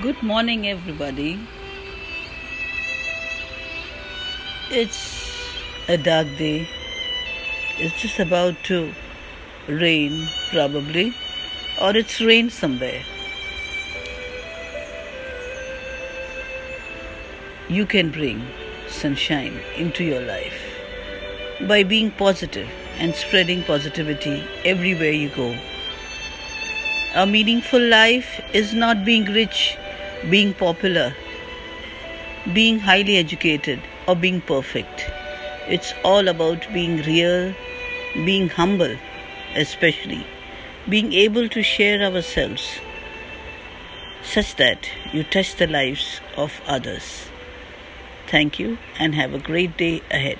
Good morning, everybody. It's a dark day. It's just about to rain, probably, or it's rained somewhere. You can bring sunshine into your life by being positive and spreading positivity everywhere you go. A meaningful life is not being rich, being popular, being highly educated, or being perfect. It's all about being real, being humble, especially, being able to share ourselves such that you touch the lives of others. Thank you and have a great day ahead.